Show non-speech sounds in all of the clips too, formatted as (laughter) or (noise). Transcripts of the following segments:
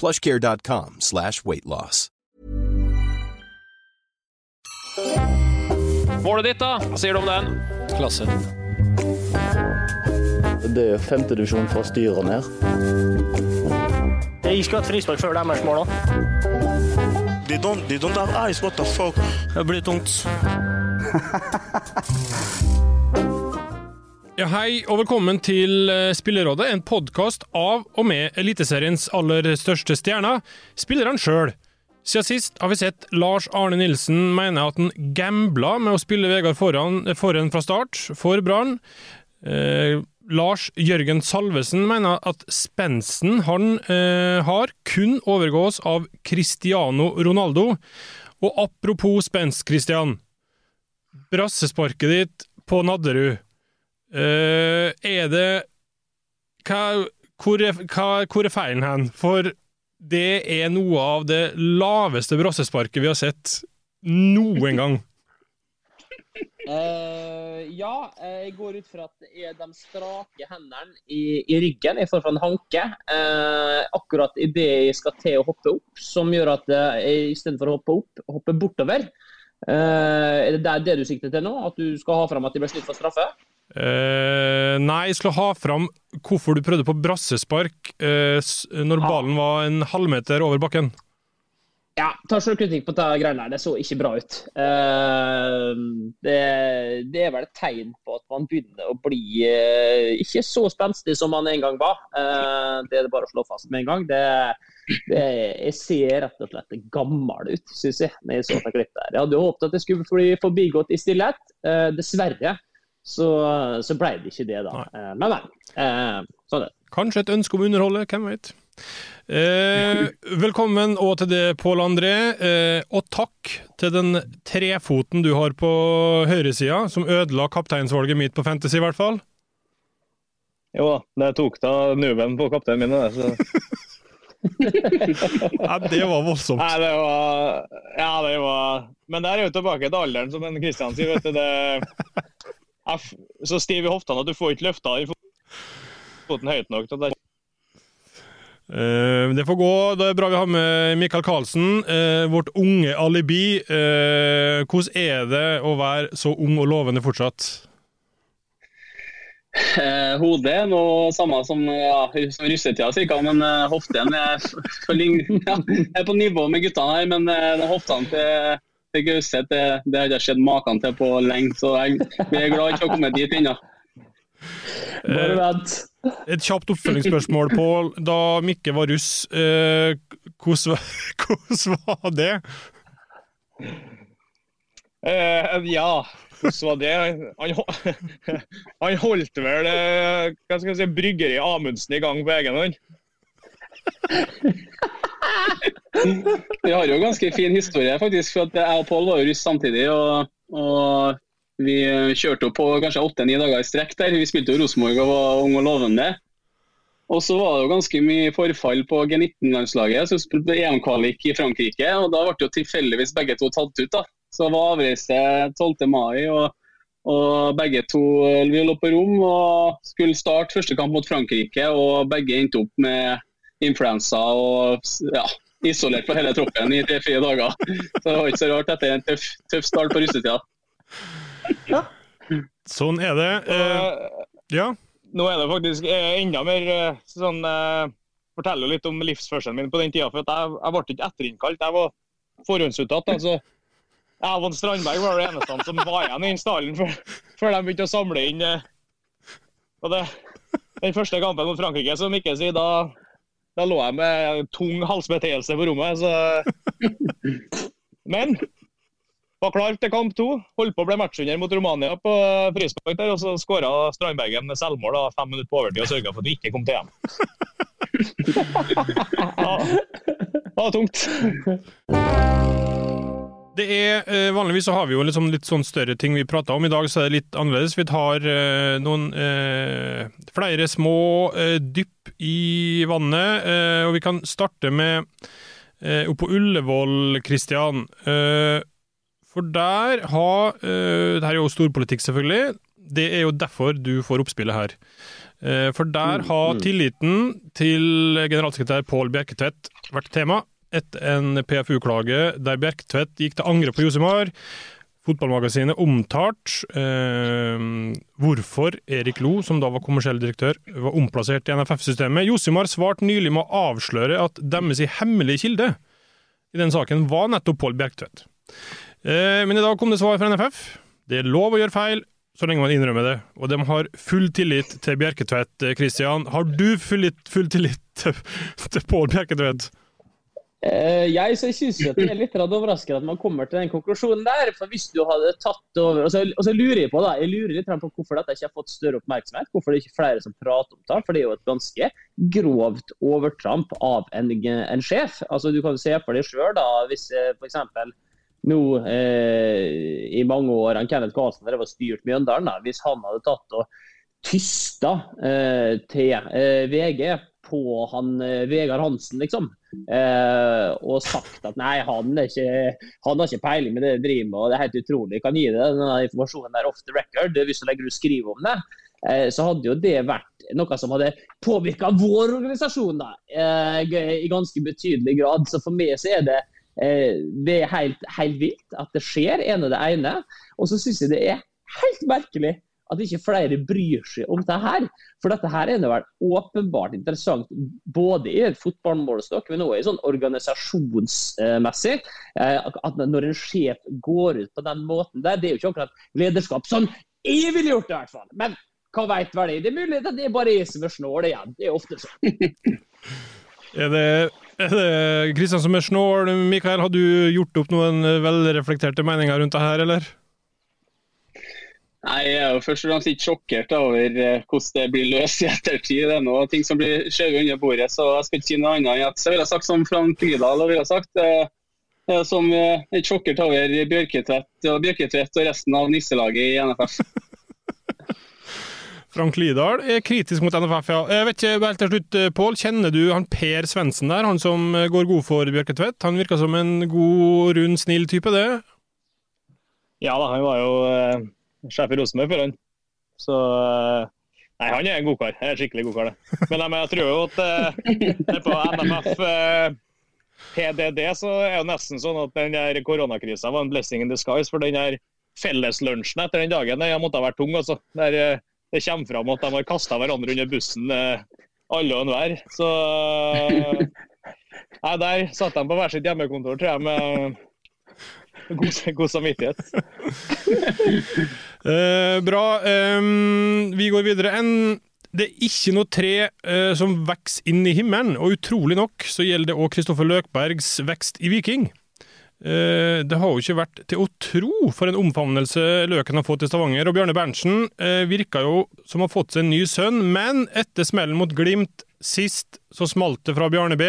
plushcare.com slash weight loss. Målet ditt, da? Hva sier du om den? Klasse. Det er femtedivisjon fra styret og ned. Jeg skulle hatt frispark før deres mål òg. They don't, they don't have eyes, what the fuck? Det blir tungt. (laughs) Ja, hei og velkommen til eh, Spillerådet, en podkast av og med Eliteseriens aller største stjerner, spillerne sjøl. Siden sist har vi sett Lars Arne Nilsen mene at han gambla med å spille Vegard foran, foran fra start for Brann. Eh, Lars Jørgen Salvesen mener at spensten han eh, har, kun overgås av Cristiano Ronaldo. Og apropos spenst, Christian. Brassesparket ditt på Nadderud. Eh, er det hva, hvor, er, hva, hvor er feilen hen? For det er noe av det laveste brassesparket vi har sett noen gang. Uh, (laughs) ja, jeg går ut fra at det er de strake hendene i, i ryggen i form av en hanke. Uh, akkurat idet jeg skal til å hoppe opp, som gjør at jeg istedenfor å hoppe opp, hopper bortover. Uh, er det det du sikter til nå? At du skal ha fram at de ble snytt for straffe? Uh, nei, jeg skulle ha fram hvorfor du prøvde på brassespark når ballen var en halvmeter over bakken. Ja, ta selvkritikk på det greiene der. Det så ikke bra ut. Uh, det, det, er vel et tegn på at man begynner å bli uh, ikke så spenstig som man en gang var. Uh, det er det bare å slå fast med en gang. Det, det, jeg ser rett og slett gammel ut, syns jeg, når jeg så det klippet der. Jeg hadde håpet at det skulle bli forbigått i stillhet. dessverre så, så ble det ikke det, da. men, men. sånn er det. Kanskje et ønske om å underholde, hvem vet. Eh, velkommen òg til deg, Pål André, eh, og takk til den trefoten du har på høyresida, som ødela kapteinsvalget mitt på Fantasy, i hvert fall. Jo det tok da nuben på kapteinen min. det. Nei, (laughs) det var voldsomt. Nei, det var Ja, det var Men der er jo tilbake til alderen, som en Kristian sier. vet du, det Så stiv i hoftene at du får ikke løfta foten høyt nok. til det det får gå. Det er bra vi har med Mikael Karlsen, uh, vårt unge alibi. Uh, hvordan er det å være så ung og lovende fortsatt? hodet er noe samme som, ja, som russetida ca., men hoften er, (laughs) ja, er på nivå med guttene her. Men hoftene til, til Gauseth det, det har ikke skjedd maken til på lenge, så jeg, vi er glad ikke å komme dit ennå. Bare vent. Et kjapt oppfølgingsspørsmål, Pål. Da Mikke var russ, eh, hvordan, (laughs) hvordan, var det? Uh, ja, hvordan var det? Han, han (laughs) holdt vel uh, hva skal jeg si, bryggeriet Amundsen i gang på egen hånd. Vi har jo ganske fin historie, faktisk. for at Jeg og Pål var jo russ samtidig. og, og vi kjørte opp på kanskje åtte-ni dager i strekk der. Vi spilte jo Rosenborg og var unge og lovende. Og så var det jo ganske mye forfall på G19-landslaget. Så spilte EM-kvalik i Frankrike, og da ble jo tilfeldigvis begge to tatt ut. da. Så det var avreise 12. mai, og, og begge to vi lå på rom og skulle starte første kamp mot Frankrike. Og begge endte opp med influensa og ja, isolert for hele troppen i tre-fire dager. Så det var ikke så rart etter en tøff, tøff start på russetida. Sånn er det. Eh, ja. Nå er det faktisk eh, enda mer sånn eh, Forteller litt om livsførselen min på den tida. For jeg, jeg ble ikke etterinnkalt. Jeg var forhåndsuttatt. Altså, jeg og Strandberg var det eneste som var igjen i den stallen før, før de begynte å samle inn. eh, Og det, den første kampen mot Frankrike, som ikke sier, da, da lå jeg med tung halsbetennelse på rommet. Så. (laughs) Men var klar til kamp to. Holdt på å bli matchvinner mot Romania på frispark der, og så skåra Strandbergen selvmål da, fem minutter på overtid og sørga for at vi ikke kom til hjem. (laughs) Ja, det var tungt. Det er, eh, Vanligvis så har vi jo liksom litt sånn større ting vi prater om. I dag så er det litt annerledes. Vi tar eh, noen eh, flere små eh, dypp i vannet, eh, og vi kan starte med eh, oppe på Ullevål, Kristian. Eh, for der har uh, Det her er jo storpolitikk, selvfølgelig. Det er jo derfor du får oppspillet her. Uh, for der har tilliten til generalsekretær Pål Bjerketvedt vært tema etter en PFU-klage der Bjerketvedt gikk til angre på Josimar. Fotballmagasinet omtalt eh, hvorfor Erik Lo, som da var kommersiell direktør, var omplassert i NFF-systemet. Josimar svarte nylig med å avsløre at deres hemmelige kilde i den saken var nettopp Pål Bjerketvedt. Eh, men i dag kom det svar fra NFF. Det er lov å gjøre feil, så lenge man innrømmer det. Og de har full tillit til Bjerketvedt. Kristian, har du full, full tillit til, til Pål Bjerketvedt? Eh, jeg syns det er litt overraskende at man kommer til den konklusjonen der. for hvis du hadde tatt over, Og så, og så lurer jeg på da, jeg lurer litt på hvorfor dette ikke har fått større oppmerksomhet. Hvorfor det er ikke flere som prater om det. For det er jo et ganske grovt overtramp av en, en sjef. Altså Du kan se for deg sjøl hvis eh, f.eks. nå eh, i mange år han Kenneth Karlsen drev og styrt Mjøndalen, da, hvis han hadde tatt og tysta eh, til eh, VG på han eh, Vegard Hansen, liksom. Eh, og sagt at nei, han, er ikke, han har ikke peiling med det de driver med, og det er helt utrolig. Jeg kan gi deg denne informasjonen der off the record hvis du legger ut skriv om det. Eh, så hadde jo det vært noe som hadde påvirka vår organisasjon da, i ganske betydelig grad. Så for meg så er det det er helt, helt vilt at det skjer, ene det ene. Og så syns jeg det er helt merkelig at ikke flere bryr seg om dette her. For dette her er det vel åpenbart interessant både i fotballmålestokk, men også i sånn organisasjonsmessig. At når en sjef går ut på den måten der, det er jo ikke akkurat lederskap sånn jeg ville gjort det, i hvert fall. Men hva veit vel jeg? Det er mulig det er bare jeg som er snål igjen. Det er ofte sånn. (laughs) er det Kristian som er snål? Mikael, har du gjort opp noen velreflekterte meninger rundt det her, eller? Nei, Jeg er jo først og fremst ikke sjokkert over eh, hvordan det blir løst i ettertid. Det er noe ting som blir skjøvet under bordet, så jeg skal ikke si noe annet enn at jeg ville sagt som Frank Lidahl ville sagt. Eh, eh, som er ikke sjokkert over Bjørketvedt og og resten av nisselaget i NFF. Frank Lidahl er kritisk mot NFF, ja. Jeg vet ikke, helt til slutt, Pål, Kjenner du han Per Svendsen der, han som går god for Bjørketvedt? Han virker som en god, rund, snill type, det? Ja da, han var jo sjef i Rosenborg før han. Så Nei, han er en godkar. Jeg er skikkelig godkar, det. Men jeg, jeg tror jo at eh, på NFF eh, PDD så er det nesten sånn at den der koronakrisa var en blessing in disguise. For den der felleslunsjen etter den dagen jeg måtte ha vært tung. altså. Der eh, det kommer fram at de har kasta hverandre under bussen, eh, alle og enhver. Så Nei, der satt de på hver sitt hjemmekontor, tror jeg, med God, god samvittighet. uh, (laughs) bra. Um, vi går videre. En, det er ikke noe tre uh, som vokser inn i himmelen, og utrolig nok så gjelder det òg Kristoffer Løkbergs vekst i Viking. Uh, det har jo ikke vært til å tro for en omfavnelse Løken har fått i Stavanger. Og Bjørne Berntsen virka jo som å ha fått seg en ny sønn, men etter smellen mot Glimt sist så smalt det fra Bjarne B.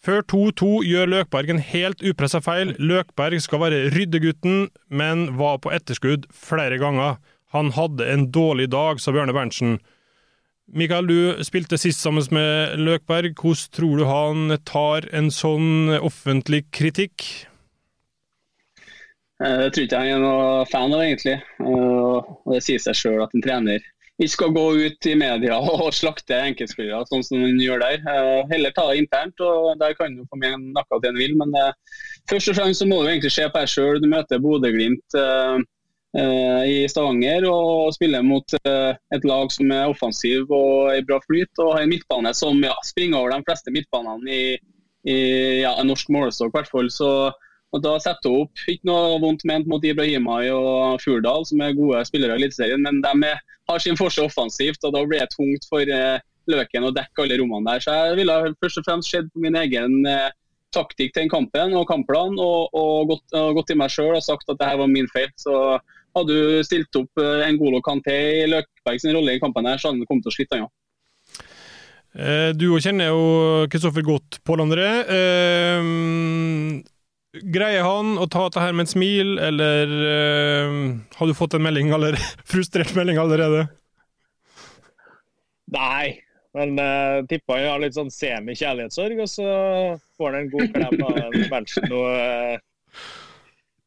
Før 2-2 gjør Løkberg en helt upressa feil. Løkberg skal være ryddegutten, men var på etterskudd flere ganger. Han hadde en dårlig dag, sa Bjørne Berntsen. Mikael, du spilte sist sammen med Løkberg. Hvordan tror du han tar en sånn offentlig kritikk? Det tror ikke jeg er noe fan av, egentlig. Og Det sier seg sjøl at en trener ikke skal gå ut i media (laughs) og slakte enkeltspillere sånn som han gjør der. Eh, heller ta det internt, og der kan du få med noe til en vil. Men eh, først og fremst så må du egentlig se på deg sjøl. Du møter Bodø-Glimt eh, eh, i Stavanger og spiller mot eh, et lag som er offensiv og i bra flyt. Og har en midtbane som ja, springer over de fleste midtbanene i, i ja, norsk målestokk. hvert fall. Så Og Da setter hun opp ikke noe vondt ment mot Ibrahimai og Furdal, som er gode spillere i Eliteserien, men de er, har sin forskjell offensivt, og da blir det tungt for eh, Løken å dekke alle rommene der. Så jeg ville først og fremst sett på min egen eh, taktikk til den kampen og kampplan, og, og, gått, og gått i meg sjøl og sagt at det her var min feil. Så hadde du stilt opp eh, en Golo Kanté i Løkberg rolle i kampen her, så hadde han kommet til å slite, han ja. Eh, du kjenner jo Kristoffer godt, Pål André. Eh, greier han å ta dette her med et smil, eller eh, har du fått en melding allerede? (laughs) frustrert melding allerede? Nei, men uh, tipper han har litt sånn semi-kjærlighetssorg, og så får han en god klem av Berntsen. Og, uh,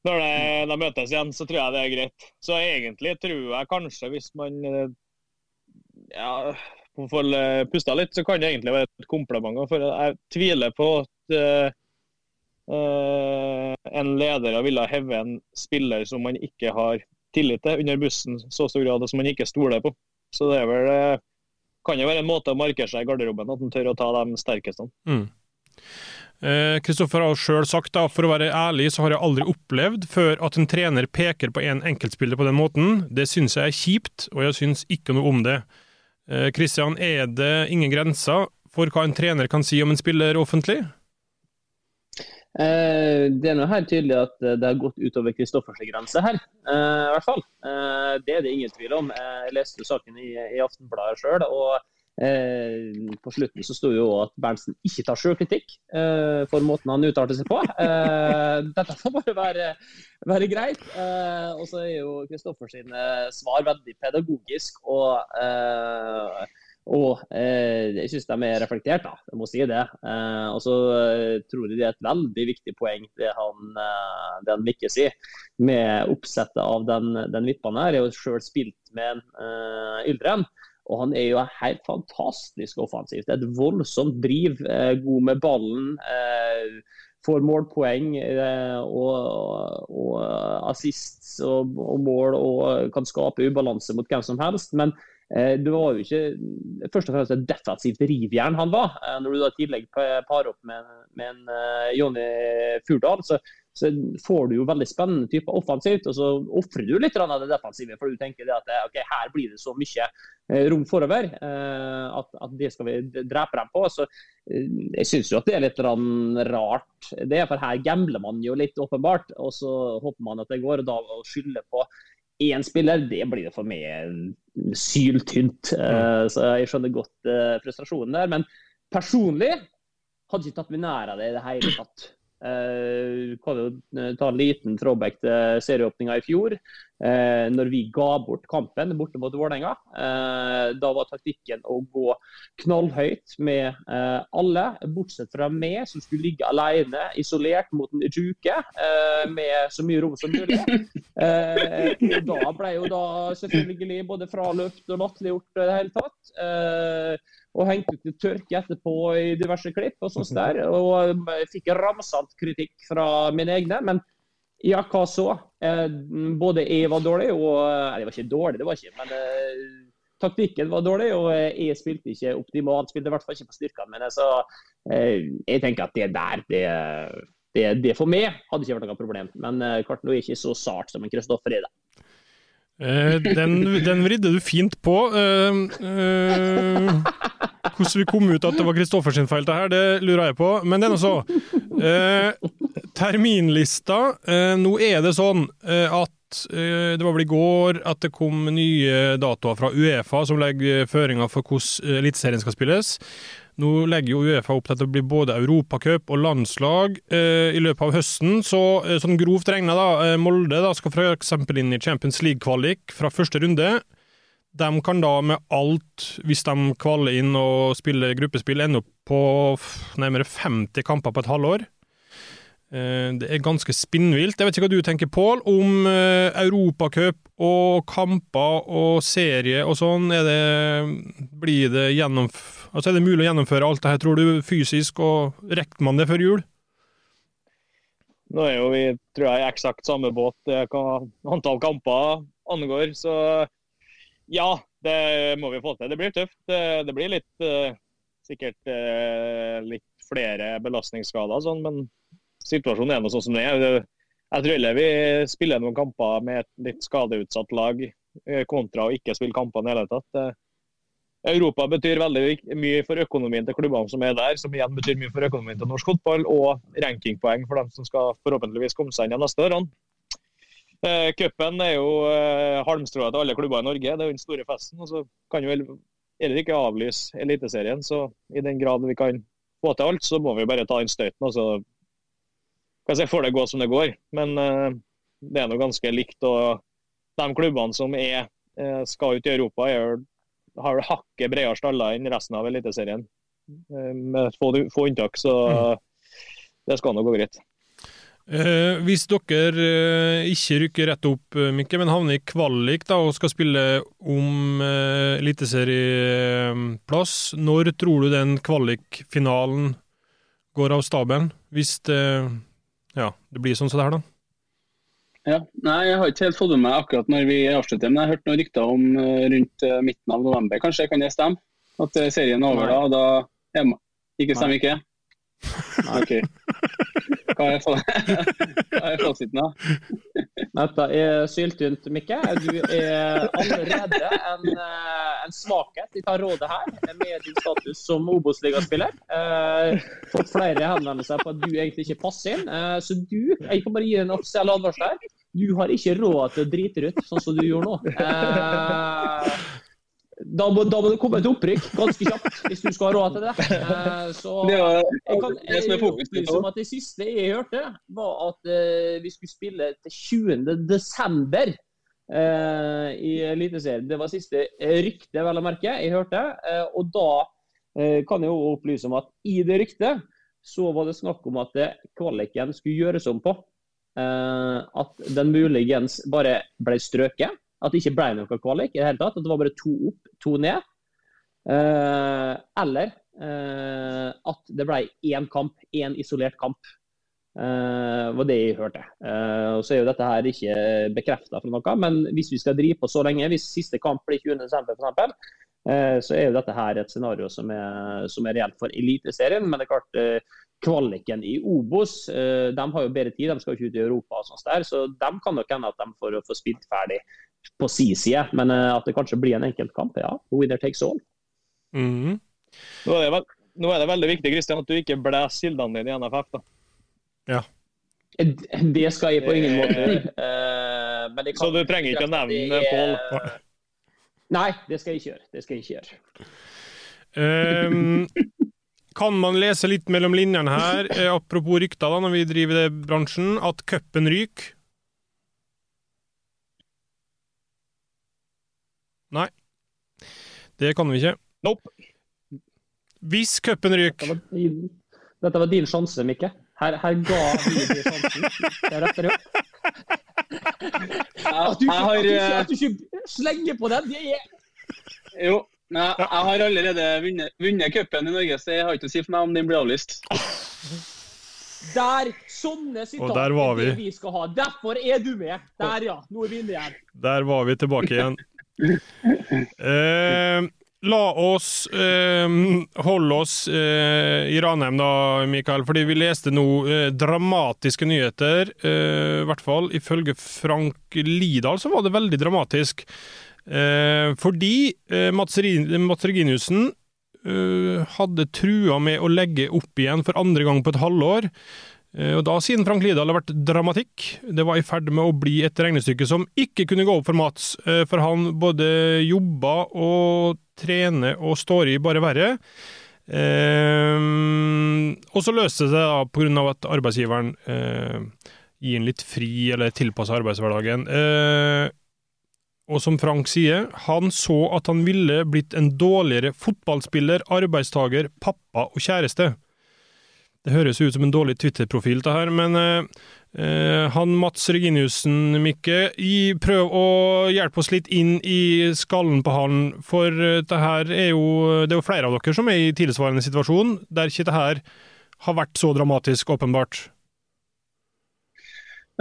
når det, de møtes igjen, så tror jeg det er greit. Så egentlig tror jeg kanskje, hvis man uh, ja, får pusta litt, så kan det egentlig være et kompliment. For jeg tviler på at en leder ville heve en spiller som man ikke har tillit til, under bussen så stor grad som man ikke stoler på. Så det er vel kan jo være en måte å markere seg i garderoben, at han tør å ta de sterkeste. Mm. Kristoffer har sjøl sagt, da, for å være ærlig, så har jeg aldri opplevd før at en trener peker på en enkeltspiller på den måten. Det syns jeg er kjipt, og jeg syns ikke noe om det. Kristian, eh, er det ingen grenser for hva en trener kan si om en spiller offentlig? Eh, det er noe helt tydelig at det har gått utover Kristoffers grense her, eh, i hvert fall. Eh, det er det ingen tvil om. Jeg leste saken i, Aftenbladet sjøl. Og eh, på slutten så sto jo at Berntsen ikke tar sjølkritikk eh, for måten han uttalte seg på. Eh, (laughs) dette får bare være, være greit. og så er jo Kristoffers svar veldig pedagogisk og og eh, jeg syns de er reflektert, da. Jeg må si det. Eh, og så eh, tror jeg det er et veldig viktig poeng det han, eh, det han Mikke sier, med oppsettet av den, den midtbanen her. Jeg har jo sjøl spilt med eh, Yldren. Og han er jo helt fantastisk offensivt. Et voldsomt driv. Eh, god med ballen. får målpoeng og, og assists og, og, mål og kan skape ubalanse mot hvem som helst. Men Eh, det var jo ikke først og fremst et defensivt rivjern han var. Eh, når du da i tillegg parer opp med, med en uh, Jonny Furdal, så, så, får du jo veldig spennende typer offensivt. Og så ofrer du litt av det defensive, for du tenker at okay, her blir det så mye uh, rom forover uh, at, at, det skal vi drepe dem på. Så jeg syns jo at det er litt rart. Det for her gambler man jo litt, åpenbart. Og så håper man at det går. og da å skylde på én spiller, det blir det for meg syltynt. Uh, så jeg skjønner godt uh, frustrasjonen der. Men personlig hadde ikke tatt meg nær av det i det hele tatt. Uh, kan jo ta en liten throwback til serieåpninga i fjor. Uh, når vi ga bort kampen borte mot Vålerenga. Da var taktikken å gå knallhøyt med alle, bortsett fra meg, som skulle ligge alene, isolert mot en juke, med så mye rom som mulig. da ble jo da selvfølgelig både fraløpt og latterliggjort i det hele tatt og hengte ut i tørke etterpå i diverse klipp. Og sånt der, og jeg fikk ramsalt kritikk fra mine egne. Men ja, hva så? Eh, både jeg var dårlig, og Nei, det var ikke dårlig, det var ikke, men eh, taktikken var dårlig, og jeg spilte ikke optimalt. Spilte i hvert fall ikke på styrkene mine. Så eh, jeg tenker at det der, det, det, det for meg hadde ikke vært noe problem. Men klart nå er ikke så sart som en Kristoffer er det. Eh, den, den, vridde du fint på. Eh, eh, hvordan vi kom ut at det var Kristoffers feil, det her, det lurer jeg på. Men det er nå så. Eh, terminlista. Eh, nå er det sånn at det var vel i går at det kom nye datoer fra Uefa som legger føringer for hvordan Eliteserien skal spilles. Nå legger jo Uefa opp til at det blir både europacup og landslag eh, i løpet av høsten. Så eh, sånn grovt regna, da, eh, Molde da, skal f.eks. inn i Champions League-kvalik fra første runde. De kan da med alt, hvis de kvaler inn og spiller gruppespill, ende opp på nærmere 50 kamper på et halvår. Eh, det er ganske spinnvilt. Jeg vet ikke hva du tenker, Pål, om eh, europacup og kamper og serie og sånn. Det, blir det gjennomført Altså, Er det mulig å gjennomføre alt det her, tror du, fysisk, og rekker man det før jul? Nå er jo vi tror jeg, i eksakt samme båt hva antall kamper angår. Så ja, det må vi få til. Det blir tøft. Det blir litt, sikkert litt flere belastningsskader, sånn, men situasjonen er nå sånn som den er. Jeg tror heller vi spiller noen kamper med et litt skadeutsatt lag eh, kontra å ikke spille kamper i det hele tatt. Europa betyr veldig mye for økonomien til klubbene som er der, som igjen betyr mye for økonomien til norsk fotball, og rankingpoeng for dem som skal forhåpentligvis komme seg inn de neste årene. Eh, Cupen er jo eh, halmstrået til alle klubber i Norge. Det er jo den store festen. og så kan vi vel heller ikke avlyse Eliteserien. Så i den grad vi kan få til alt, så må vi bare ta inn støyten. og så kan jeg si, får det gå som det går. Men eh, det er nå ganske likt. og De klubbene som er, eh, skal ut i Europa, er, har hakket bredere staller enn resten av Eliteserien. Eh, med få, få unntak, så det skal nå gå greit. Eh, hvis dere eh, ikke rykker rett opp, eh, Mikke, men havner i kvalik da, og skal spille om eh, eliteserieplass, når tror du den kvalikfinalen går av stabelen? Hvis det, ja, det blir sånn som det her, da? Ja, nei, Jeg har ikke helt fått med meg akkurat når vi avslutter, men jeg har hørt noen rykter om eh, rundt eh, midten av november. Kanskje kan det stemme? At eh, serien er over da? da er man. Ikke stemmer ikke? Nei, OK. (laughs) Hva er, fasiten, da? Dette er syltynt, Mikke. Du er allerede en, eh, en svakhet i rådet her, med din status som Obos-ligaspiller. Eh, fått flere henvendelser på at du egentlig ikke passer inn. Eh, så du, jeg kan bare gi en offisiell advarsel her. Du har ikke råd til å drite ut, sånn som du gjorde nå. Eh, da må, da må det komme et opprykk ganske kjapt, hvis du skal ha råd til det. Eh, så (laughs) jeg kan opplyse om at det siste jeg hørte, var at eh, vi skulle spille til 20. desember eh, i Eliteserien. Det var siste rykte, vel å merke, jeg hørte. Og da kan jeg jo opplyse om at i det ryktet så var det snakk om at kvaliken skulle gjøres om på. Eh, at den muligens bare ble strøket. At det ikke ble noe kvalik i det hele tatt. At det var bare to opp, to ned. Eh, eller eh, at det ble én kamp, én isolert kamp. Eh, var det jeg hørte. Eh, og så er jo dette her ikke bekrefta for noe, men hvis vi skal drive på så lenge, hvis siste kamp blir 20.12. f.eks., eh, så er jo dette her et scenario som er, som er reelt for Eliteserien. Men det er klart, eh, kvaliken i Obos, eh, de har jo bedre tid, de skal jo ikke ut i Europa og sånt der, så de kan nok hende at de får, får spilt ferdig på si side. Men eh, at det kanskje blir en enkeltkamp, ja. Winner takes all. Mhm. Nå er, det vel, nå er det veldig viktig Christian, at du ikke blæser kildene dine i NFF. da. Ja. Det skal jeg på ingen måte. Eh, men kan Så du trenger ikke å nevne det Pål? Nei, det skal jeg ikke gjøre. Det skal jeg ikke gjøre. Ehm, kan man lese litt mellom linjene her, eh, apropos rykter da, når vi driver det bransjen, at cupen ryker? Nei. Det kan vi ikke. Nope. Hvis cupen Dette ryker var din, dette var din sjanse, Mikke. Her, her ga vi deg sjansen. Det er rett og. At du, ikke, at, du ikke, eh, at du ikke slenger på den, det er Jo, men jeg, har allerede vunnet, vunnet cupen i Norge, så jeg har ikke å si for meg om den blir avlyst. Der! Sånne sitater er det vi. vi skal ha. Derfor er du med. Der, ja. Nå er vi inne igjen. Der var vi tilbake igjen. Eh, la oss eh, holde oss eh, i Ranheim, da, Mikael. Fordi vi leste nå eh, dramatiske nyheter. Eh, I hvert fall ifølge Frank Lidahl så var det veldig dramatisk. Eh, fordi eh, Mats, Reginiussen eh, hadde trua med å legge opp igjen for andre gang på et halvår. Eh, Og da, siden Frank Lidahl har vært dramatikk, det var i ferd med å bli et regnestykke som ikke kunne gå opp for Mats, eh, for han både jobba og trener og står i bare verre. Eh, og så løste det seg da av at arbeidsgiveren eh, gir en litt fri eller tilpassa arbeidshverdagen. Eh, og som Frank sier, han så at han ville blitt en dårligere fotballspiller, arbeidstager, pappa og kjæreste. Det høres ut som en dårlig Twitter-profil, det her, men eh, eh, han Mats Reginiussen, Mikke, i, prøv å hjelpe oss litt inn i skallen på han, for eh, det her er jo Det er jo flere av dere som er i tilsvarende situasjon, der ikke det her har vært så dramatisk, åpenbart.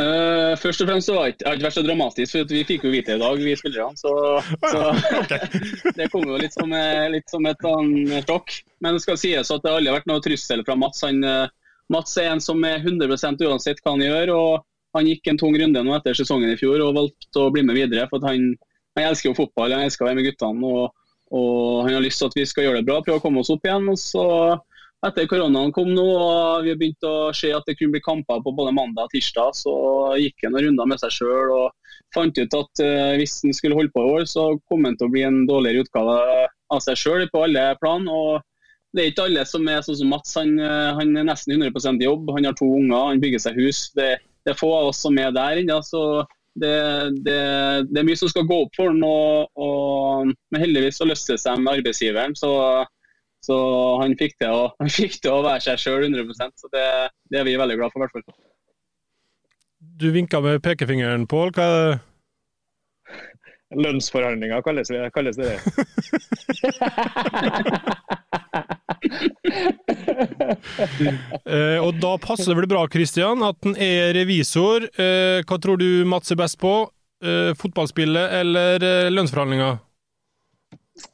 Eh, først og fremst så har det ikke vært så dramatisk, for vi fikk jo vite i dag, vi spillerne. Så, så (laughs) det kom jo litt som, eh, litt som et sånn sjokk. Men det skal sies at det aldri har vært noe trussel fra Mats. Han, eh, Mats er en som er 100 uansett hva han gjør. og Han gikk en tung runde nå etter sesongen i fjor og valgte å bli med videre. for han, han elsker jo fotball, han elsker å være med guttene. Og, og, han har lyst til at vi skal gjøre det bra, prøve å komme oss opp igjen. og så etter koronaen kom nå og vi har begynt å se at det kunne bli kamper på både mandag og tirsdag, så gikk han noen runder med seg sjøl og fant ut at uh, hvis han skulle holde på i år, så kom han til å bli en dårligere utgave av seg sjøl på alle plan. og det er ikke alle som er sånn som Mats. Han, uh, han er nesten 100 i jobb. Han har to unger, han bygger seg hus. Det, det er få av oss som er der ennå. så det, det, det, er mye som skal gå opp for ham. Men heldigvis så løste det seg med arbeidsgiveren. Så, så han, fikk til å, (laughs) han fikk til å være seg sjøl 100% Så det, det, er vi veldig glad for. hvert fall. Du vinka med pekefingeren, Pål. Hva er det? Lønnsforhandlinger kalles det. Kalles det. (laughs) eh, og da passer det vel bra, Christian, at han er revisor. Eh, hva tror du Mats er best på? Eh, fotballspillet eller eh, lønnsforhandlinger?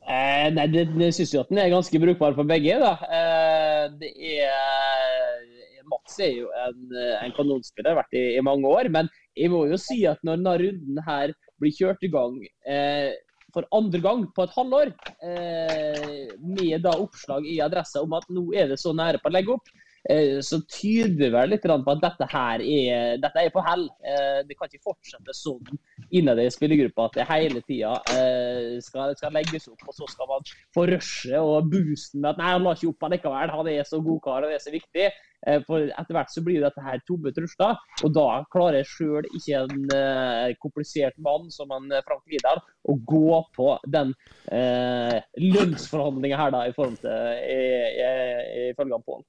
Eh, nei, det, det syns jo at den er ganske brukbar for begge. da. Eh, det er Mats er jo en, en kanonspiller, har vært i, i, mange år. Men jeg må jo si at når denne runden her blir kjørt i gang eh, for andre gang på et halvår, eh, med da oppslag i Adressa om at nå er det så nære på å legge opp, eh, så tyder vel litt på at dette her er, dette er på hell. Eh, det kan ikke fortsette sånn innad i spillergruppa at det hele tida eh, skal, skal, legges opp, og så skal man få rushet og boosten med at nei, han la ikke opp likevel, han er så god kar og det er så viktig. Eh, for etter hvert så blir dette her tomme trusler, og da klarer sjøl ikke en komplisert mann som en eh, Frank Lidahl å gå på den eh, lønnsforhandlinga her, da, i forhold til ifølge Pål.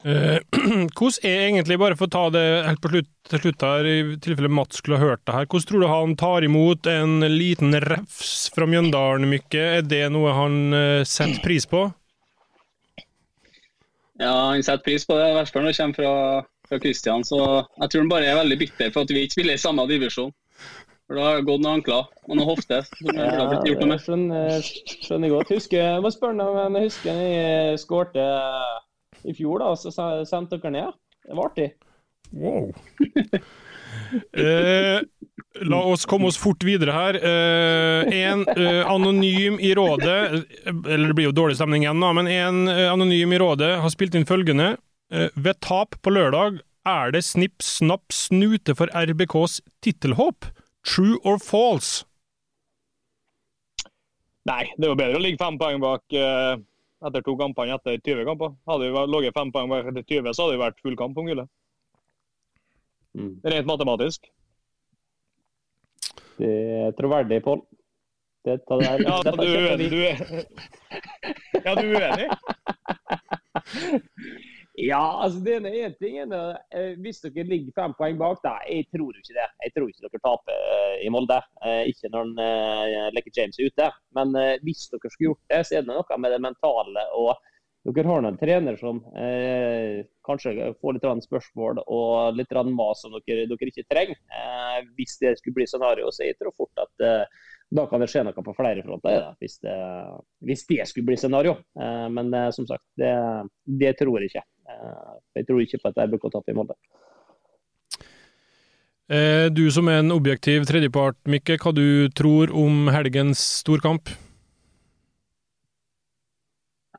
Uh, (clears throat) hvordan er egentlig, bare for å ta det helt på slutt, til slutt her, i tilfelle Mats skulle ha hørt det her, hvordan tror du han tar imot en liten refs fra Mjøndalen, Mykke? Er det noe han setter pris på? Ja, han setter pris på det. I hvert fall når det kommer fra, fra Christian. Så jeg tror han bare er veldig bitter for at vi ikke spiller i samme divisjon. For da har det gått noen ankler og noen hofter. Ja, jeg skjønner, skjønner godt. Husker, jeg må spørre deg om jeg husker jeg skårte i fjor, da, så sendte dere ned. Det var artig. Wow. (laughs) eh, La oss komme oss fort videre her. Eh, en eh, anonym i rådet, eller det blir jo dårlig stemning igjen, da, men en eh, anonym i rådet har spilt inn følgende. Ved tap på lørdag er det snipp, snapp, snute for RBKs tittelhåp. True or false? Nei, det er jo bedre å ligge fem poeng bak etter to kamper enn etter 20 kamper. Hadde vi ligget fem poeng bak etter 20, så hadde det vært full kamp om gullet. Mm. Rent matematisk. Det er troverdig, Pål. Dette der, ja, dette du er uenig? Du er... Ja, du er uenig? (laughs) ja, altså det ene én ting er Hvis dere ligger fem poeng bak, da, jeg tror ikke det. Jeg tror ikke dere taper uh, i Molde. Uh, ikke når Lekke James er ute. Men hvis dere skulle gjort det, så er det noe med det mentale og dere har en trener som eh, kanskje får litt spørsmål og litt mas som dere, dere ikke trenger. Eh, hvis det skulle bli scenario, så jeg tror fort at eh, da kan det skje noe på flere fronter. Hvis det, hvis, det, skulle bli scenario. Eh, men eh, som sagt, det, det, tror jeg ikke. Eh, jeg tror ikke på at RBK-tap i Molde. Du som er en objektiv tredjepart, Mikke, hva du tror om helgens storkamp?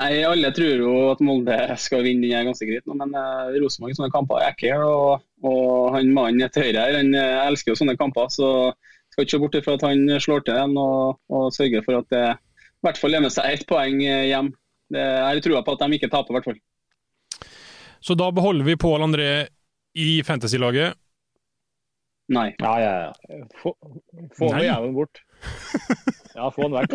Nei, Alle tror jo at Molde skal vinne den ganske greit, men uh, Rosenborg sånne kamper er ikke og, og han mannen til høyre her, han elsker jo sånne kamper. så skal ikke se bort fra at han slår til den og, og sørger for at det i hvert fall er med seg ett poeng eh, hjem. Det, jeg har trua på at de ikke taper, i hvert fall. Så da beholder vi Pål André i fantasy-laget? Nei. Ja, ja, ja. Få, få med jævelen bort. (laughs) ja, få den vekk.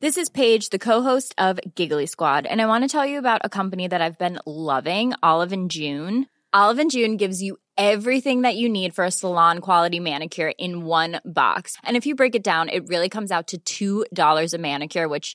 This is Paige, the co-host of Giggly Squad, and I want to tell you about a company that I've been loving, Olive and June. Olive and June gives you everything that you need for a salon quality manicure in one box. And if you break it down, it really comes out to $2 a manicure, which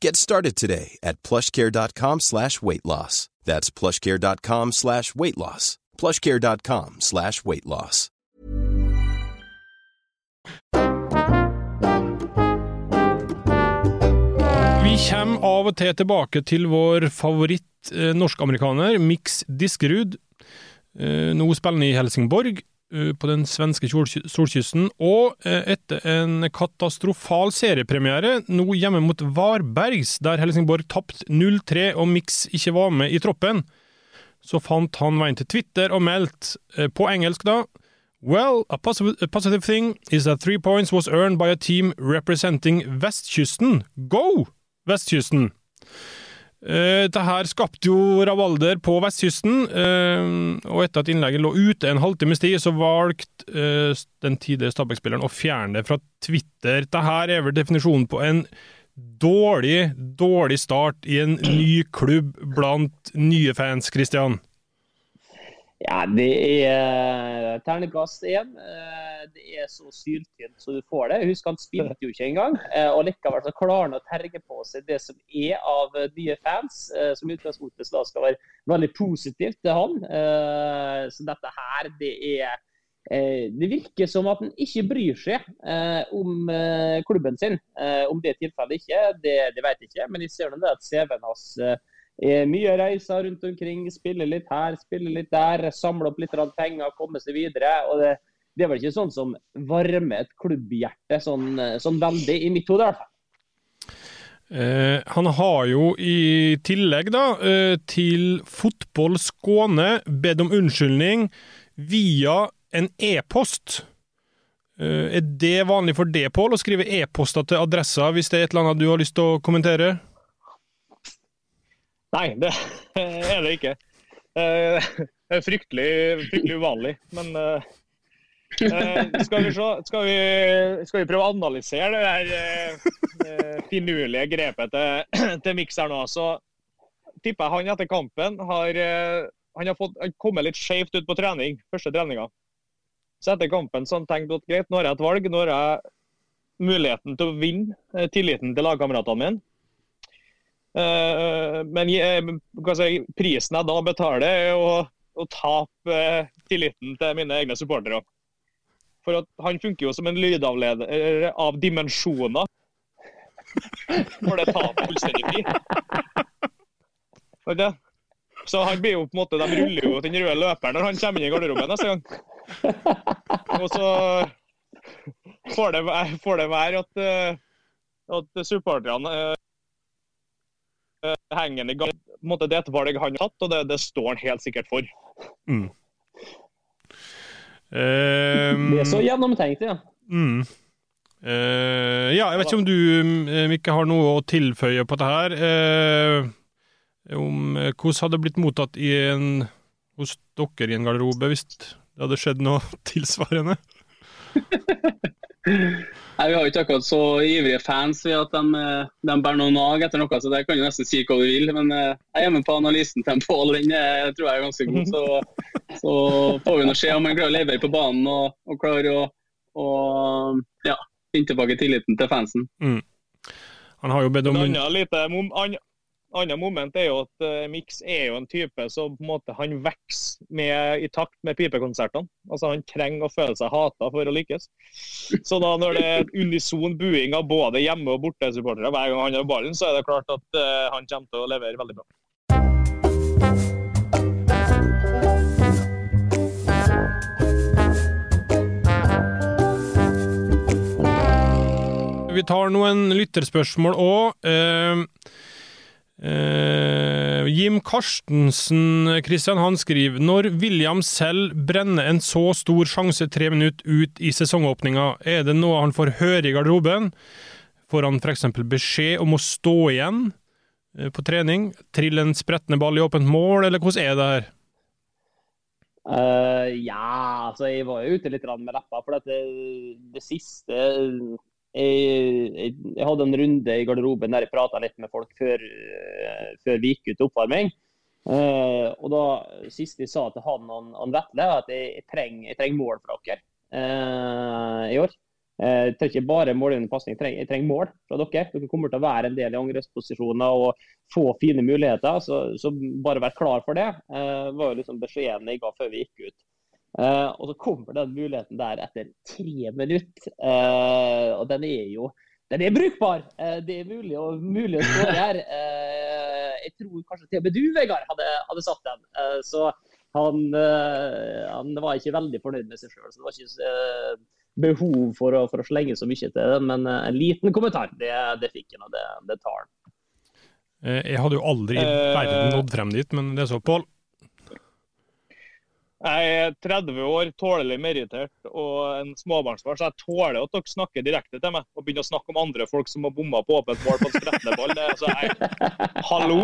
Get started today at plushcare.com slash weight loss. That's plushcare.com slash weight loss. plushcare.com slash weight loss. Vi kommer av og til tilbake til vår favoritt eh, norskamerikaner, Mix Diskerud. Eh, nå spiller han i Helsingborg, på den svenske solky- solkysten, og eh, etter en katastrofal seriepremiere, nå hjemme mot Varbergs, der Helsingborg tapte 0-3 og Mix ikke var med i troppen, så fant han veien til Twitter og meldte, eh, på engelsk da, Well, a positive, a positive thing is that three points was earned by a team representing Vestkysten. Go, Vestkysten! Eh, Dette her skapte jo rabalder på vestkysten, eh, og etter at innlegget lå ute en halvtimes tid, så valgte eh, den tidligere Stabæk-spilleren å fjerne det fra Twitter. Dette her er vel definisjonen på en dårlig, dårlig start i en ny klubb blant nye fans, Christian. Ja, det er ternekast én. Eh, Det er så syltynt så du får det. Husk, han spilte jo ikke engang. eh, Og likevel så klarer han å terge på seg det som er av eh, nye fans, eh, som utgangspunktet skal være veldig positivt til han. Eh, Så dette her, det er eh, Det virker som at han ikke bryr seg eh, om eh, klubben sin. Eh, Om det er tilfellet ikke, det, det vet jeg ikke. Men jeg ser nå det at CV-en hans eh, mye reiser rundt omkring, spille litt her, spille litt der, samle opp litt penger, komme seg videre. og det, det er vel ikke sånn som varmer et klubbhjerte sånn, sånn veldig, i mitt hode i hvert fall. Eh, han har jo i tillegg da, eh, til Fotball Skåne bedt om unnskyldning via en e-post. Eh, er det vanlig for deg, Pål, å skrive e-poster til adressa hvis det er et eller annet du har lyst til å kommentere? Nei, det (laughs) er det ikke. Eh, Det er fryktelig, fryktelig uvanlig, men eh, eh, skal, vi se, skal, vi, skal vi prøve å analysere det her finurlige grepet til, (clears throat) til Mix her nå, så tipper jeg han etter kampen har, han har fått, han kommet litt skjevt ut på trening, første treninga. Så etter kampen så han tenkte at greit, nå har jeg et valg. Nå har jeg muligheten til å vinne tilliten til lagkameratene mine. Eh, men eh, si, prisen jeg da betaler, er å, å tape eh, tilliten til mine egne supportere. For han funker jo som en lydavleder av dimensjoner. For det taper fullstendig tid. Så han blir jo på en måte, De ruller jo den røde løperen når han kommer inn i garderoben neste gang. Og så får det, får det være at, at supporterne henger den i gang. Det er et valg han har tatt, og det, det står han helt sikkert for. Mm. Um, Det er så gjennomtenkt, ja. Mm. Uh, ja, jeg vet ikke om du, eh, Mikke, har noe å tilføye på dette her. Uh, om hvordan hadde det blitt mottatt i en, hos dere i en garderobe hvis det hadde skjedd noe (laughs) tilsvarende? (laughs) Nei, Vi har jo ikke akkurat så ivrige fans ved at de, eh, de bærer noen nag etter noe, så der kan du nesten si hva du vil. Men eh, jeg er med på analysen til Pål, den eh, tror jeg er ganske god. Så, så får vi nå se om han klarer å levere på banen og, og klarer å, og, ja, finne tilbake tilliten til fansen. Mm. Han har jo bedt om Et annet lite annet moment er jo at uh, Mix er jo en type som på en måte han vokser i takt med pipekonsertene. Altså Han trenger å føle seg hata for å lykkes. Så da når det er unison buing av både hjemme- og bortesupportere hver gang han har ballen, så er det klart at uh, han kommer til å levere veldig bra. Vi tar noen lytterspørsmål òg. Eh, Jim Karstensen Christian, han skriver Når William selv brenner en så stor sjanse tre minutter ut i sesongåpninga, er det noe han får høre i garderoben? Får han f.eks. beskjed om å stå igjen uh, på trening? Trille en sprettende ball i åpent mål, eller hvordan er det her? Uh, ja, altså jeg var jo ute litt med leppa. For det, det siste jeg, jeg, hadde en runde i garderoben der jeg prata litt med folk før, eh, før vi gikk ut til oppvarming. Uh, og da siste jeg sa til han og han Vetle, at jeg, jeg, trenger, jeg trenger mål fra dere uh, i år. Jeg trenger ikke bare målgivende pasning, jeg trenger mål fra dere. Dere kommer til å være en del i angrepsposisjoner og få fine muligheter. Så, så bare vær klar for det. Uh, var jo liksom beskjeden jeg ga før vi gikk ut. Eh, og så kommer den muligheten der etter tre minutter. Uh, og den er jo den er brukbar. Uh, det er mulig, å- mulig å skåre her. Jeg tror kanskje til og med du, Vegard, hadde, hadde satt den. Så han, han var ikke veldig fornøyd med seg sjøl. Så det var ikke eh, behov for å, for å slenge så mye til den. Men en liten kommentar, det, det fikk han, og det, det tar han. Jeg hadde jo aldri i verden nådd frem dit, men det så, Pål. Jeg er 30 år, tålelig merittert og en småbarnsfar, så jeg tåler at dere snakker direkte til meg og begynner å snakke om andre folk som har bomma på åpent mål på en sprettende ball. Er altså, jeg, hallo!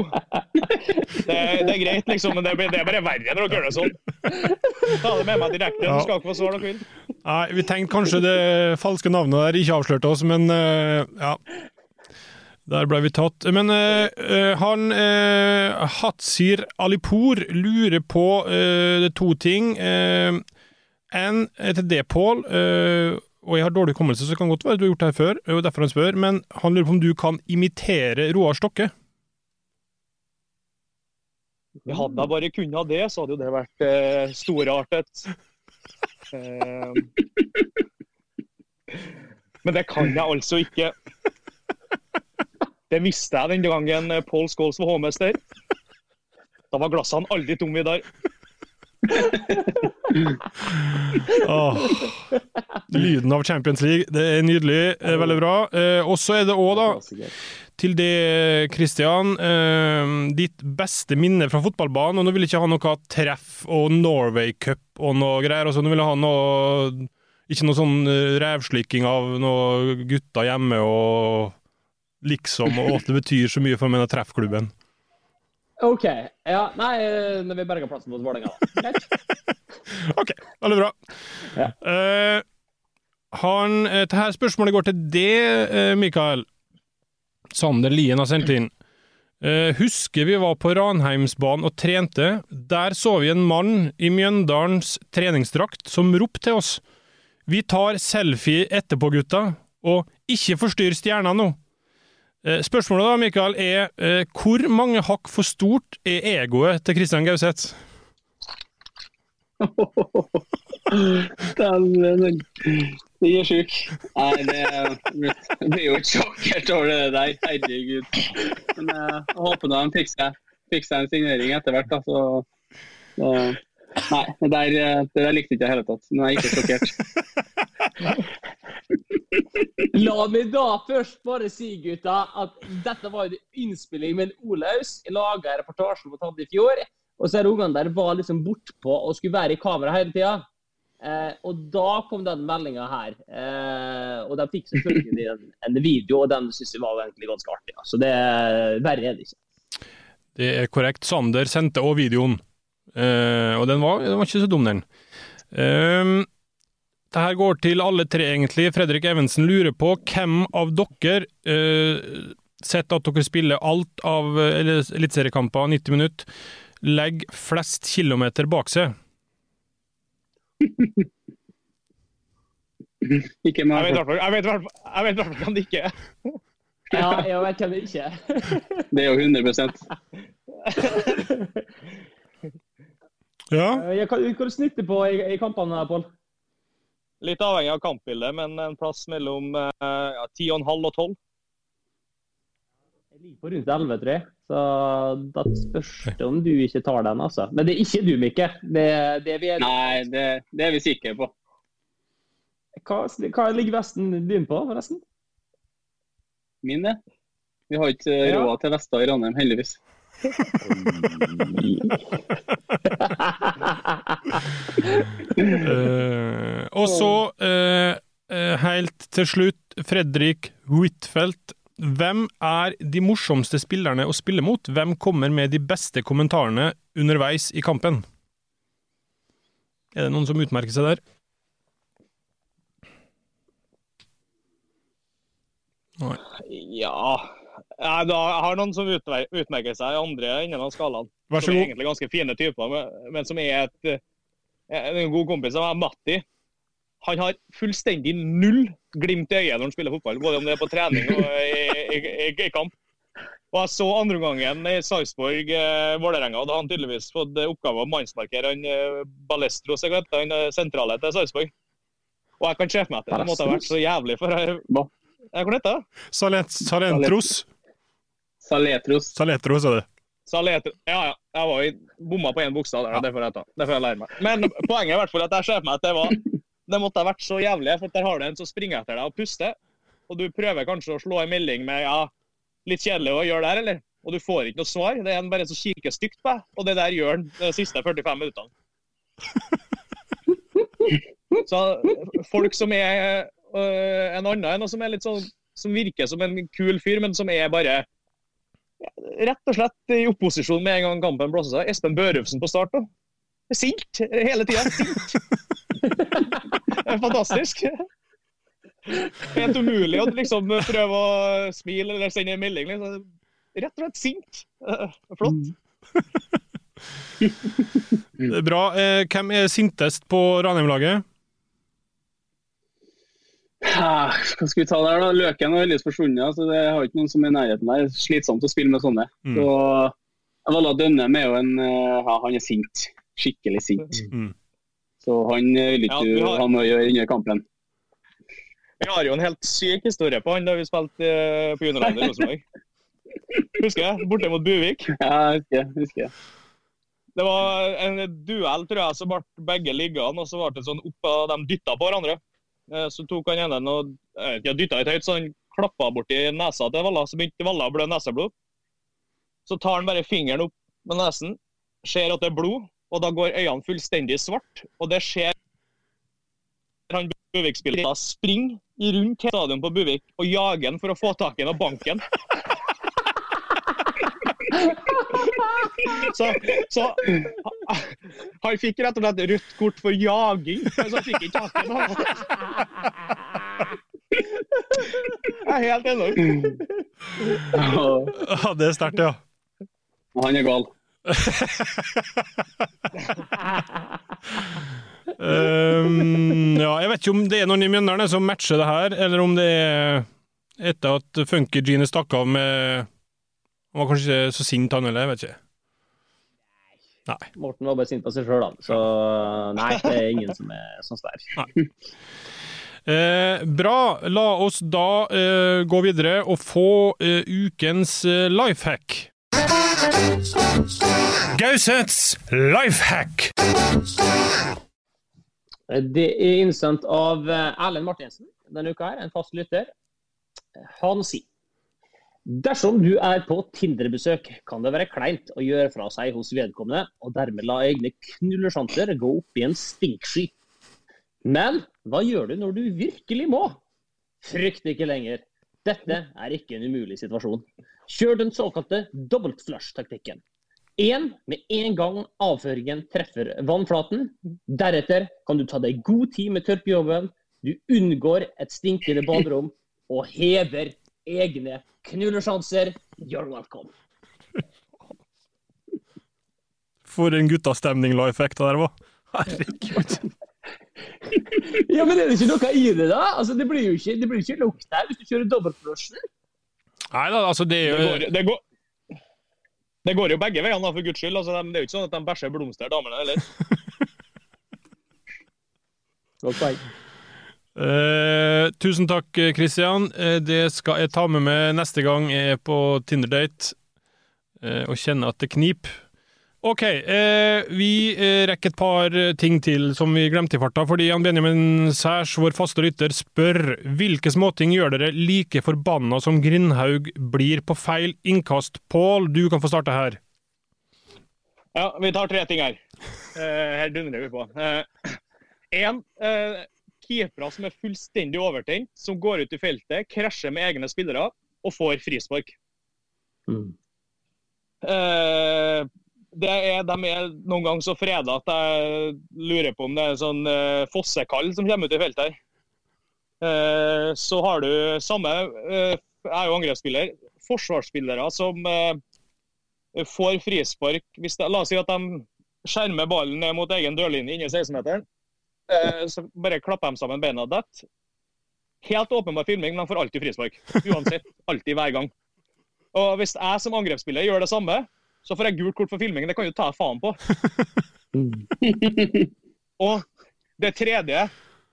Det, det er greit, liksom, men det, det er bare verre når dere gjør det sånn. Ta det med meg direkte, Ja. så skal ikke få svar dere vil. Nei, vi tenkte kanskje det falske navnet der ikke avslørte oss, men eh, ja. Der ble vi tatt. Men eh, eh, han eh, Hatsir Alipour lurer på eh, to ting. Eh, en eh, til det, Pål. eh, og jeg har dårlig hukommelse, så det kan godt være at du har gjort det her før. og derfor Han spør, men han lurer på om du kan imitere Roar Stokke? Jeg Hadde jeg bare kunnet ha det, så hadde jo det vært eh, storartet. Eh, (laughs) men det kan jeg altså ikke. Det visste jeg den gangen eh, Paul Scholes var hovmester. Da var glassene aldri tomme, Vidar. oh. Lyden av Champions League, det er nydelig. Det er veldig bra. Eh, og så er det òg, da, til det, Christian, eh, ditt beste minne fra fotballbanen. Og nå vil jeg ikke ha noe treff og Norway Cup og noe greier. Altså, nå vil jeg ha noe Ikke noe sånn eh, revslikking av noen gutter hjemme og liksom, og at det betyr så mye for meg, den treffklubben. OK. Ja, nei, eh, vi berga plassen mot Vålerenga, da. Greit. (laughs) OK, veldig bra. Eh, han, eh, det her spørsmålet går til eh, Mikael. Sander Lien har sendt inn. Uh, husker vi var på Ranheimsbanen og trente. Der så vi en mann i Mjøndalens treningsdrakt som ropte til oss. Vi tar selfie etterpå, gutta, og ikke forstyrr stjerna nå. Eh, Spørsmålet da, Mikael, er eh, hvor mange hakk for stort er egoet til Kristian Gauseth? (laughs) Den, den, er sjuk. Nei, det blir jo ikke sjokkert over det der. Herregud. Men eh, jeg håper nå de fikser, fikser, en signering etter hvert. Da, så, eh, nei, det der, det der likte jeg ikke i det hele tatt. Men jeg er ikke sjokkert. (laughs) La meg da først bare si, gutta, at dette var en innspilling med en Olaus. Jeg laga reportasjen mot ham i fjor. Og så er ungene der var liksom bortpå og skulle være i kamera hele tida. Eh, og da kom den meldinga her. Eh, og de fikk selvfølgelig en, en video, og den syns jeg var egentlig ganske artig. Så det verre er det ikke. Det er korrekt. Sander sendte òg videoen, Eh, og den var, den var ikke så dum, den. Eh, Dette her går til alle tre, egentlig. Fredrik Evensen lurer på hvem av dere, eh, sett at dere spiller alt av eh, eliteseriekamper 90 minutter, legger flest kilometer bak seg? (laughs) Ikke meg. jeg vet i hvert fall- hvert fall hvem det ikke er. Ja, jeg vet hvem det ikke er. Det er jo 100% Ja. Eh, kan- Hva du snittet på i, i kampene, Pål? Litt avhengig av kampbildet, men en plass mellom eh, ja, 10,5 og 12. Jeg ligger på rundt 11, tror jeg. Så da spørs det om du ikke tar den, altså. Men det er ikke du, Mikke. Det, det vi er... Nei, det, det er vi sikre på. Hva, hva ligger vesten din på, forresten? Min, det. Vi har ikke råd til Vesta i Ranheim, heldigvis. Eh, og så, uh, helt til slutt, Fredrik Huitfeldt. Hvem er de morsomste spillerne å spille mot? Hvem kommer med de beste kommentarene underveis i kampen? Er det noen som utmerker seg der? Nei. Ja Jeg har noen som utmerker seg i andre enden av skalaen. Vær så som er egentlig ganske fine typer, men, men som er et, eh, en god kompis av meg, Matti. Han har fullstendig null glimt i øyet når han spiller fotball, både om det er på trening og i, i, i, i kamp. Og Jeg så andre gangen i Sarpsborg-Vålerenga. Da har han tydeligvis fått eh, oppgave å mannsmarkere han eh, Balestros, jeg vet, han eh, sentrale til Sarpsborg. Og jeg kan se for meg at det måtte ha vært så jævlig for eh, Hva heter det? Salentros? Saletros. Saletros, sa du. Ja, ja. Jeg var i, bomma på én bokstav der. Det får jeg ta. Det får jeg lære meg. Men poenget er i hvert fall at jeg ser for meg at det var Det måtte ha vært så jævlig, for der har du en som springer etter deg og puster. Og du prøver kanskje å slå en melding med ja, litt kjedelig å gjøre der, eller? Og du får ikke noe svar. Det er en bare som kikker stygt på deg, og det der gjør han de siste 45 minuttene. (laughs) Så folk som er øh, en annen enn, og som er litt sånn som virker som en kul fyr, men som er bare rett og slett i opposisjon med en gang kampen blåser seg. Espen Børufsen på start. da. Sint hele tida. (laughs) Fantastisk. Helt umulig å liksom prøve å smile eller sende en melding. Liksom. Rett og slett sint. Eh, Flott. (laughs) Det er bra. Eh, hvem er sintest på Ranheim-laget? Ah, Hva skal vi ta der, da? Løken har heldigvis forsvunnet. så det har ikke noen som er i nærheten der. Slitsomt å spille med sånne. Mm. Så Valla Dønnem er jo en eh, ja, Han er sint. Skikkelig sint. Mm. Så han eh, vil ikke ja, har- ha noe å gjøre under kampen. Vi har jo en helt syk historie på han da vi spilte eh, på juniorlandet i Rosenborg. Husker jeg? Borte mot Buvik. Ja, jeg husker, jeg. Det var en duell, tror jeg, så ble begge liggende, og så ble det sånn opp og de dytta på hverandre. Eh, Så tok han ene og jeg dytta litt høyt, så han klappa borti nesa til Valla, så begynte Valla å blø neseblod. Så tar han bare fingeren opp med nesen, ser at det er blod, og da går øynene fullstendig svart. Og det skjer han Buvik-spilleren springer rundt stadion på Buvik og jager han for å få tak i ham og banke han. (laughs) (laughs) Så, så han fikk rett og slett rødt kort for jaging, men så han fikk ikke tak i ham. Jeg er helt enig Ja, det er sterkt, ja. Han er gal. um, ja, jeg vet ikke om det er noen i Mjøndalen som matcher det her, eller om det er etter at Funky Gene stakk av med Han var kanskje ikke så sint, han heller, jeg vet ikke. Morten var bare sint på seg sjøl, han. Så (laughs) nei, det er ingen som er sånn der. Eh, bra. La oss da eh, gå videre og få eh, ukens eh, life hack. Gauseths life hack! Det er innsendt av eh, Erlend Martinsen denne uka, her, en fast lytter. Han sier Dersom du er på Tinder-besøk, kan det være kleint å gjøre fra seg hos vedkommende, og dermed la egne knullesjanser gå opp i en stinksky. Men hva gjør du når du virkelig må? Frykt ikke lenger. Dette er ikke en umulig situasjon. Kjør den såkalte dobbelt-flush-taktikken. Én, med en gang avføringen treffer vannflaten. Deretter kan du ta deg god tid med tørkejobben. Du unngår et stinkende baderom og hever egne knullesjanser. You're welcome. For en guttastemning la effekta der var. Herregud. (laughs) Ja, men er det ikke noe i det, da? Altså, Det blir jo ikke, det blir ikke lukt her hvis du kjører dobbeltflushen. Nei da, altså det er jo Det går, det går, det går jo begge veiene, da, for guds skyld. Altså, det er jo ikke sånn at de bæsjer blomster, damene heller. (laughs) Godt poeng. Eh, tusen takk, Kristian. Eh, det skal jeg ta med meg neste gang jeg er på Tinder-date eh, og kjenner at det kniper. OK, vi rekker et par ting til som vi glemte i farta. Fordi Jan Benjamin Sæsj, vår faste lytter, spør hvilke småting gjør dere like forbanna som Grindhaug blir på feil innkast? Pål, du kan få starte her. Ja, vi tar tre ting her. Her dundrer vi på. Én. Keepere som er fullstendig overtent, som går ut i feltet, krasjer med egne spillere og får frispark. Mm. Eh, det er, de er noen ganger så freda at jeg lurer på om det er en sånn eh, fossekall som kommer ut i feltet her. Eh, så har du samme eh, Jeg er jo angrepsspiller. Forsvarsspillere som eh, får frispark hvis det, La oss si at de skjermer ballen ned mot egen dørlinje inni 16-meteren. Eh, så bare klapper de sammen beina og detter. Helt åpenbar filming, men de får alltid frispark. Uansett. Alltid, hver gang. Og hvis jeg som angrepsspiller gjør det samme, så får jeg gult kort for filming. Det kan du ta faen på. (laughs) og det tredje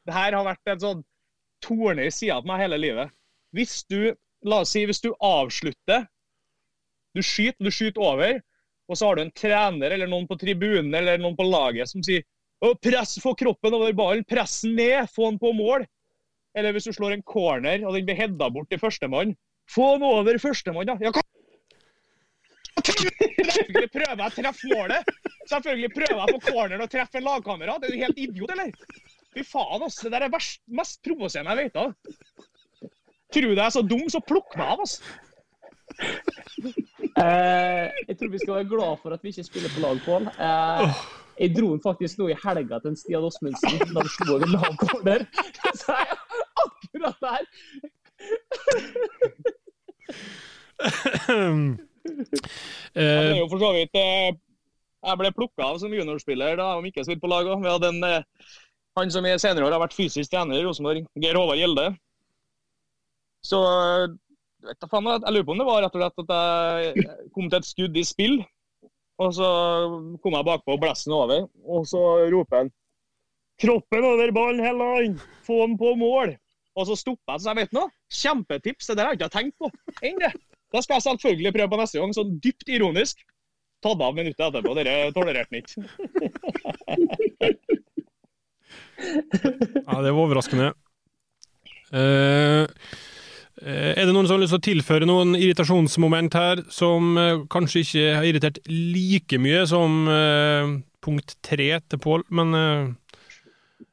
det her har vært en sånn torne i sida av meg hele livet. Hvis du la oss si, hvis du avslutter Du skyter, du skyter over, og så har du en trener eller noen på tribunen eller noen på laget som sier å, press, Få kroppen over ballen, press den ned, få den på mål. Eller hvis du slår en corner og den blir hedda bort til førstemann. Få den over førstemann, da. Ja, Selvfølgelig prøver jeg å treffe målet. Selvfølgelig prøver jeg på corneren å treffe en lagkamerat. Er du helt idiot, eller? Fy faen, ass. Det der er verst, mest provoserende jeg vet av. Tror du jeg er så dum, så plukk meg av, ass. Eh, jeg tror vi skal være glad for at vi ikke spiller på lag, Pål. Eh, jeg dro den faktisk nå i helga til Stian Åsmundsen da han slo over lav corner. (laughs) Så jeg akkurat der. (laughs) Jeg ble jo for så vidt eh, Jeg ble plukka av som juniorspiller da jeg ikke spilte på lag òg. Vi hadde en eh, han som i senere år har vært fysisk trener i Rosenborg, Geir Håvard Gjelde. Så eh, jeg, faen, jeg lurer på om det var rett og slett at jeg kom til et skudd i spill. Og så kom jeg bakpå og blessen over, og så roper han Kroppen over ballen, Helland! Få den på mål! Og så stopper jeg, så jeg vet noe. Kjempetips. Det der har jeg ikke tenkt på enn Det skal jeg selvfølgelig prøve på neste gang, sånn dypt ironisk. Tatt av minuttet etterpå. Dere tolererte den ikke. Ja, det var overraskende. Uh, er det noen som har lyst til å tilføre noen irritasjonsmoment her, som eh, kanskje ikke har irritert like mye som eh, punkt tre til Pål, men eh,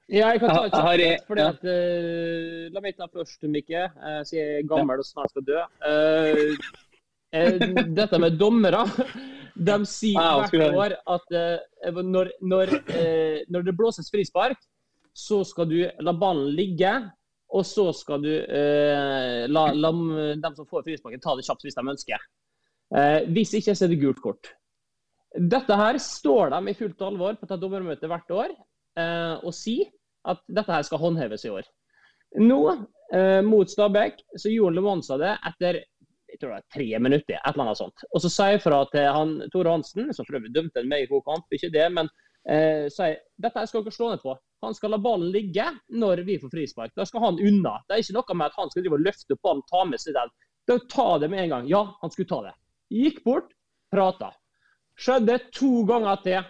Ja, jeg kan ta et kjapt har- fordi at uh, La meg ta først, Mikke, uh, siden jeg er gammel og snart skal dø. Uh, uh, dette med dommere De sier hvert år at eh, når, når, eh, når det blåses frispark, så skal du la ballen ligge, og så skal du eh, la, la dem som får frisparket, ta det kjapt hvis de ønsker. Eh, hvis ikke, så er det gult kort. Dette her står de i fullt alvor på et dommermøte hvert år eh, og sier at dette her skal håndheves i år. Nå, eh, mot Stabæk, så gjorde Le det etter jeg tror det var tre minutter. et eller annet sånt. Og så sier jeg fra til han, Tore Hansen, som for øvrig dømte en meget god kamp, ikke det, men eh, sier dette skal dere slå ned på. Han skal la ballen ligge når vi får frispark. Da skal han unna. Det er ikke noe med at han skal drive og løfte opp ballen, ta med seg den. Da ta det med en gang. Ja, han skulle ta det. Gikk bort, prata. Skjedde to ganger til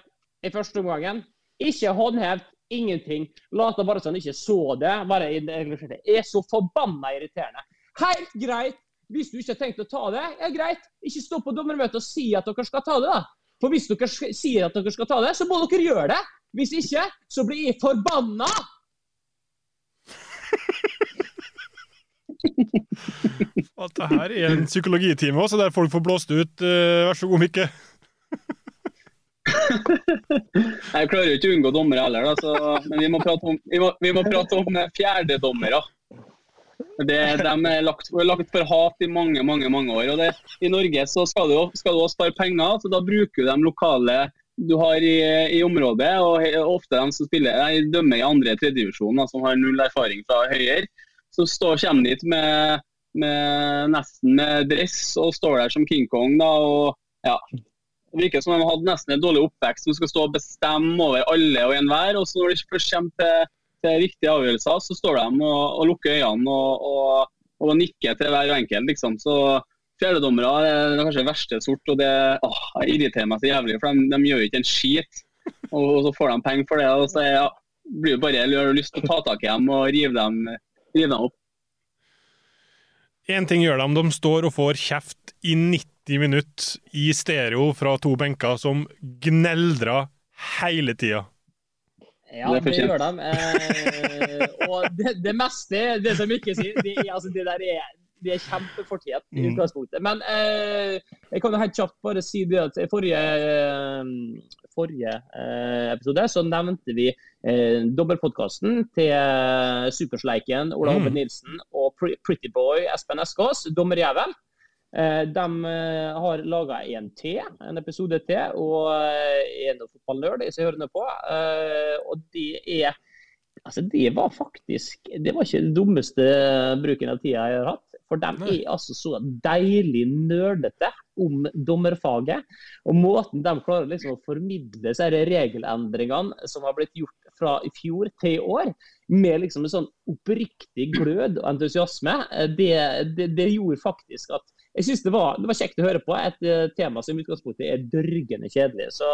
i første omgangen. Ikke håndhevet, ingenting. Lata bare som han ikke så det. Bare det er så forbanna irriterende. Helt greit. Hvis du ikke har tenkt å ta det, er greit. Ikke stå på dommermøtet og si at dere skal ta det, da. For hvis dere sier at dere skal ta det, så må dere gjøre det. Hvis ikke, så blir jeg forbanna! (laughs) at det her er en psykologitime også, der folk får blåst ut. Eh, vær så god, Mikke. (laughs) Jeg klarer jo ikke å unngå dommere heller, da, så, men vi må prate om, vi må, vi må prate om fjerdedommere. Det, de er lagt, lagt for hat i mange mange, mange år. og det, I Norge så skal du, skal også spare penger, så da bruker du de lokale du har i, i området. og Ofte de som spiller, nei, dømmer i andre tredjedivisjon, som har null erfaring fra høyere. Så står, kommer dit med, med, nesten med dress og står der som King Kong. da, og ja, Det virker som de hadde nesten en dårlig oppvekst som skal stå og bestemme over alle og enhver. og så Når de først kommer til, til riktige avgjørelser, så står de og, og lukker øynene og, og, og nikker til hver enkelt. liksom. Så Fjerdedommere er kanskje verste sort. og det åh, jeg irriterer meg så jævlig, for de, de gjør jo ikke en skit. Og, og, så får de penger for det. og så ja, blir det bare har lyst til å ta tak i dem og rive dem, rive dem opp. Én ting gjør de, de står og får kjeft i 90 minutter i stereo fra to benker som gneldrer hele tida. Ja, det, det gjør de. Eh, og det, det, meste, det som ikke sier, det, altså, det der er de er kjempefortjent i mm. utgangspunktet. Men eh, jeg kan jo helt kjapt bare si det at i forrige, eh, forrige eh, episode så nevnte vi eh, dobbeltpodkasten til eh, Supersleiken Ola Hobbe mm. Nilsen og Pretty Boy Espen Eskås, Dommerjævel. Eh, de eh, har laga en til, en episode til, og er noen fotballnerd, i hører på. Og det er Altså, det var faktisk Det var ikke den dummeste bruken av tida jeg har hatt. For de er altså så deilig nerdete om dommerfaget. Og måten de klarer liksom å formidle disse regelendringene som har blitt gjort fra i fjor til i år, med liksom en sånn oppriktig glød og entusiasme, det, det, det gjorde faktisk at jeg synes det det var, kjekt å høre på. Et uh, tema som i utgangspunktet er dørgende kjedelig. Så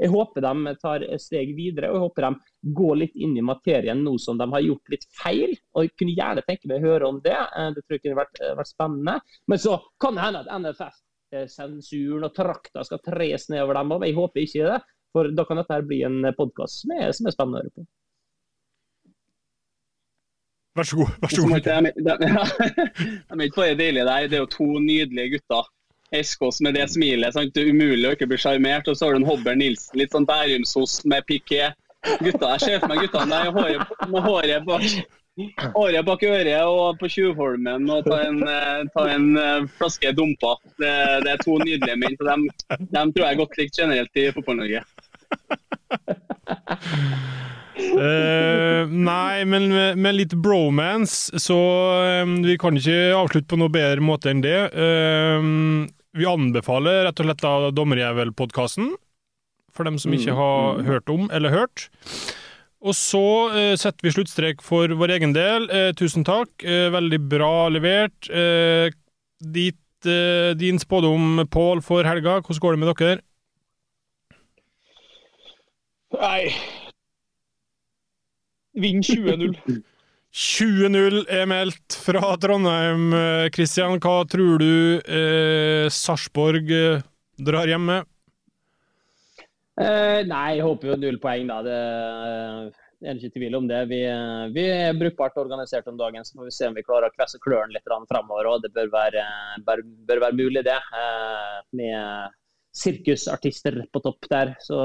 jeg håper de tar steg videre, og jeg håper de går litt inn i materien nå som de har gjort litt feil. Og jeg kunne gjerne tenke meg å høre om det. Uh, det tror jeg kunne vært, vært spennende. Men så kan det hende at NFF-sensuren og trakta skal tres nedover dem òg. Jeg håper ikke det. For da kan dette bli en podkast som, som, er spennende å høre på. Vær så god. vær så god. De, de, er ikke bare deilige der, det er jo to nydelige gutter. Eskås med det smilet. Sant? Det er umulig å ikke bli sjarmert. Og så har du en Hobber Nilsen, litt sånn bærumsost med piké. Gutta, Jeg ser for meg guttene der håret, med håret bak, håret bak øret og på Tjuvholmen og ta en, eh, ta en uh, flaske Dumpa. Det, det, er to nydelige menn. så dem, dem tror jeg er godt likt generelt i Fotball-Norge. (laughs) Uh, nei, men med, med, litt bromance, så um, vi kan ikke avslutte på noe bedre måte enn det. Uh, vi anbefaler rett og slett da Dommerjævel-podkasten, for dem som ikke mm, har mm. hørt om eller hørt. Og så uh, setter vi sluttstrek for vår egen del. tusen takk. veldig bra levert. Dit, din spådom, Pål, for helga. Hvordan går det med dere? Nei, Vinn 20-0. 20-0 er meldt fra Trondheim. Kristian, hva tror du eh, Sarpsborg eh, drar hjem med? Eh, nei, jeg håper jo null poeng, da. Det er ikke tvil om det. Vi, vi, er brukbart organisert om dagen, så får vi se om vi klarer å kvesse klørne litt framover. Og det bør være, bør, bør være mulig, det. Eh, med sirkusartister på topp der, så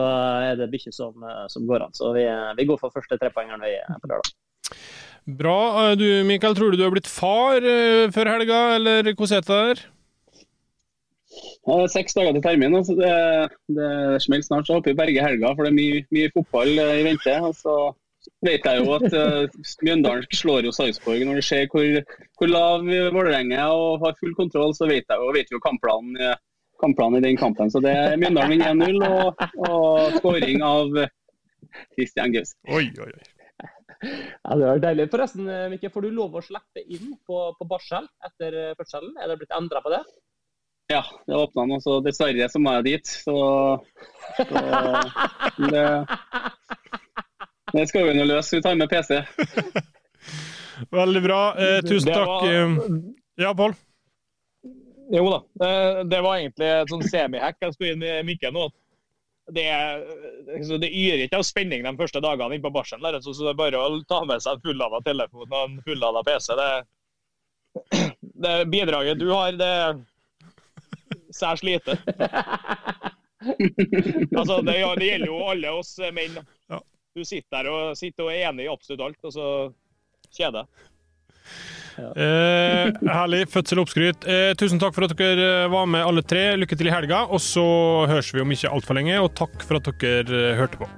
er det mye som, som går an. Så vi, vi går for første trepoengeren på lørdag. Bra. Du Mikael, tror du du har blitt far før helga, eller hvordan er det der? Ja, seks dager til termin, så det, det smeller snart. Så håper vi berger helga, for det er mye, mye fotball i vente. Og så vet jeg jo at uh, Mjøndalen slår jo Sarpsborg. Når det ser hvor, hvor lav Vålerenga er og har full kontroll, så vet jeg jo, vet jo kampplanen kampplanen i den kampen. Så det er Mjøndalen 1-0 og, og skåring av Christian Gaus. Oi, oi, oi. Ja, det var deilig. Forresten, Mikke, får du lov å slippe inn på, på barsel etter eh, fødselen? Er det blitt endra på det? Ja, det åpna nå, så dessverre så må jeg dit. Så, så det, det skal vi nå løse. Vi tar med PC. (laughs) Veldig bra. Eh, tusen takk. Eh, ja, Pål? Jo da. Det var egentlig et sånn semihekk jeg skulle inn i mikken nå. Det, det yrer ikke av spenning de første dagene inne på barselen. Så det er bare å ta med seg en fullada telefon og en fullada PC. Det, (clears throat) det bidraget du har, det er særs lite. Altså, det, det gjelder jo alle oss menn. Du sitter der og, sitter og er enig i absolutt alt, og så kjeder Eh, herlig fødsel oppskryt. Eh, tusen takk for at dere var med, alle tre. Lykke til i helga. Og så høres vi om ikke altfor lenge, og takk for at dere eh, hørte på.